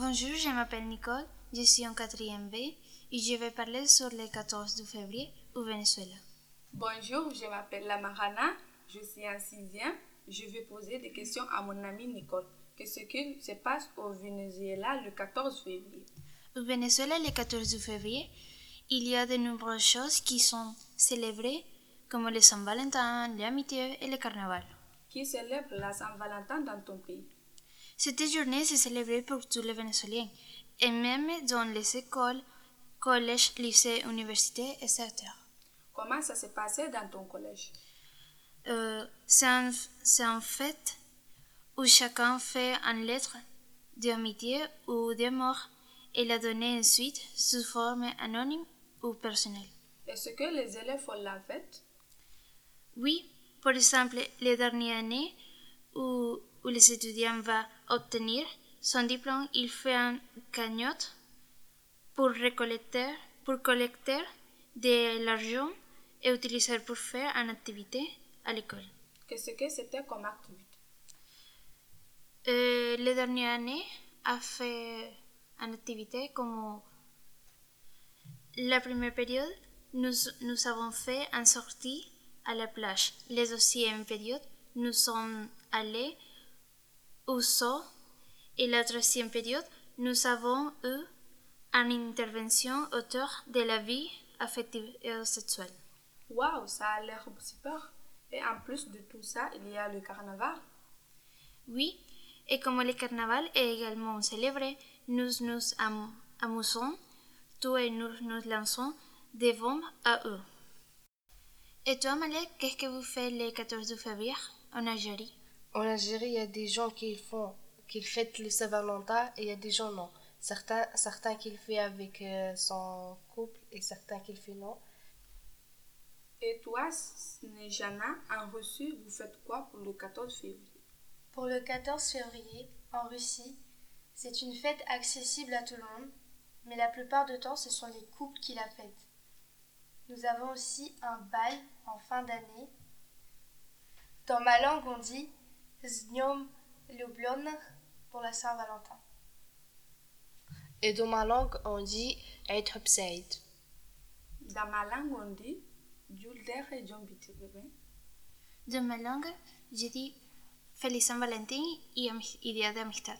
Bonjour, je m'appelle Nicole, je suis en quatrième B et je vais parler sur le 14 février au Venezuela. Bonjour, je m'appelle Lamarana, je suis en sixième. Je vais poser des questions à mon amie Nicole. Qu'est-ce qui se passe au Venezuela le 14 février Au Venezuela, le 14 février, il y a de nombreuses choses qui sont célébrées, comme le Saint-Valentin, l'amitié et le carnaval. Qui célèbre la Saint-Valentin dans ton pays? Cette journée se célèbre pour tous les Vénézuéliens, et même dans les écoles, collèges, lycées, universités, etc. Comment ça s'est passé dans ton collège? Euh, c'est un, un fête où chacun fait une lettre d'amitié ou d'amour et la donne ensuite sous forme anonyme ou personnelle. Est-ce que les élèves font la fête? Oui, par exemple, les dernières années où, où les étudiants vont obtenir son diplôme, il fait une cagnotte pour récolter, pour collecter de l'argent et utiliser pour faire une activité à l'école. Qu'est-ce que c'était comme activité Euh, les dernières années a fait une activité comme la première période, nous, nous avons fait une sortie à la plage. La deuxième période, nous sommes allés zoo et la troisième période, nous avons eu une intervention autour de la vie affective et sexuelle. Waouh, ça a l'air super. Et en plus de tout ça, il y a le carnaval. Oui, et comme le carnaval est également célébré, nous nous am- amusons, tous et nous nous lançons des bombes à eux. Et toi, Malek, qu'est-ce que vous faites le 14 février en Algérie? En Algérie, il y a des gens qui font, qui fêtent le Saint-Valentin et il y a des gens non. Certains, certains qui le font avec euh, son couple et certains qui le font non. Et toi, Snejana, en Russie, vous faites quoi pour le 14 février? Pour le 14 février, en Russie, c'est une fête accessible à tout le monde, mais la plupart du temps, ce sont les couples qui la fêtent. Nous avons aussi un bal en fin d'année. Dans ma langue, on dit Zniom Lublon pour la Saint-Valentin. Et dans ma langue, on dit Eid Hupseid. Dans ma langue, on dit Julder et Jombiti, bébé. De ma langue, je dis Feliz San Valentin y, y Día de Amistad.